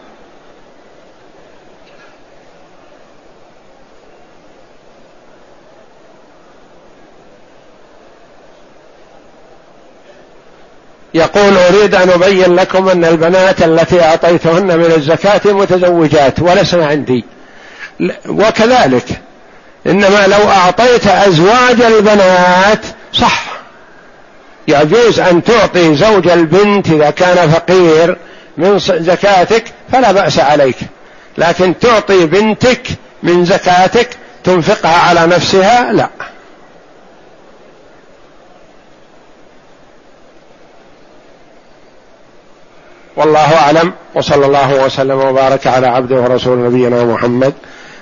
يقول أريد أن أبين لكم أن البنات التي أعطيتهن من الزكاة متزوجات ولسن عندي. وكذلك إنما لو أعطيت أزواج البنات صح. يجوز أن تعطي زوج البنت إذا كان فقير من زكاتك فلا بأس عليك. لكن تعطي بنتك من زكاتك تنفقها على نفسها لا. والله أعلم وصلى الله وسلم وبارك على عبده ورسول نبينا محمد.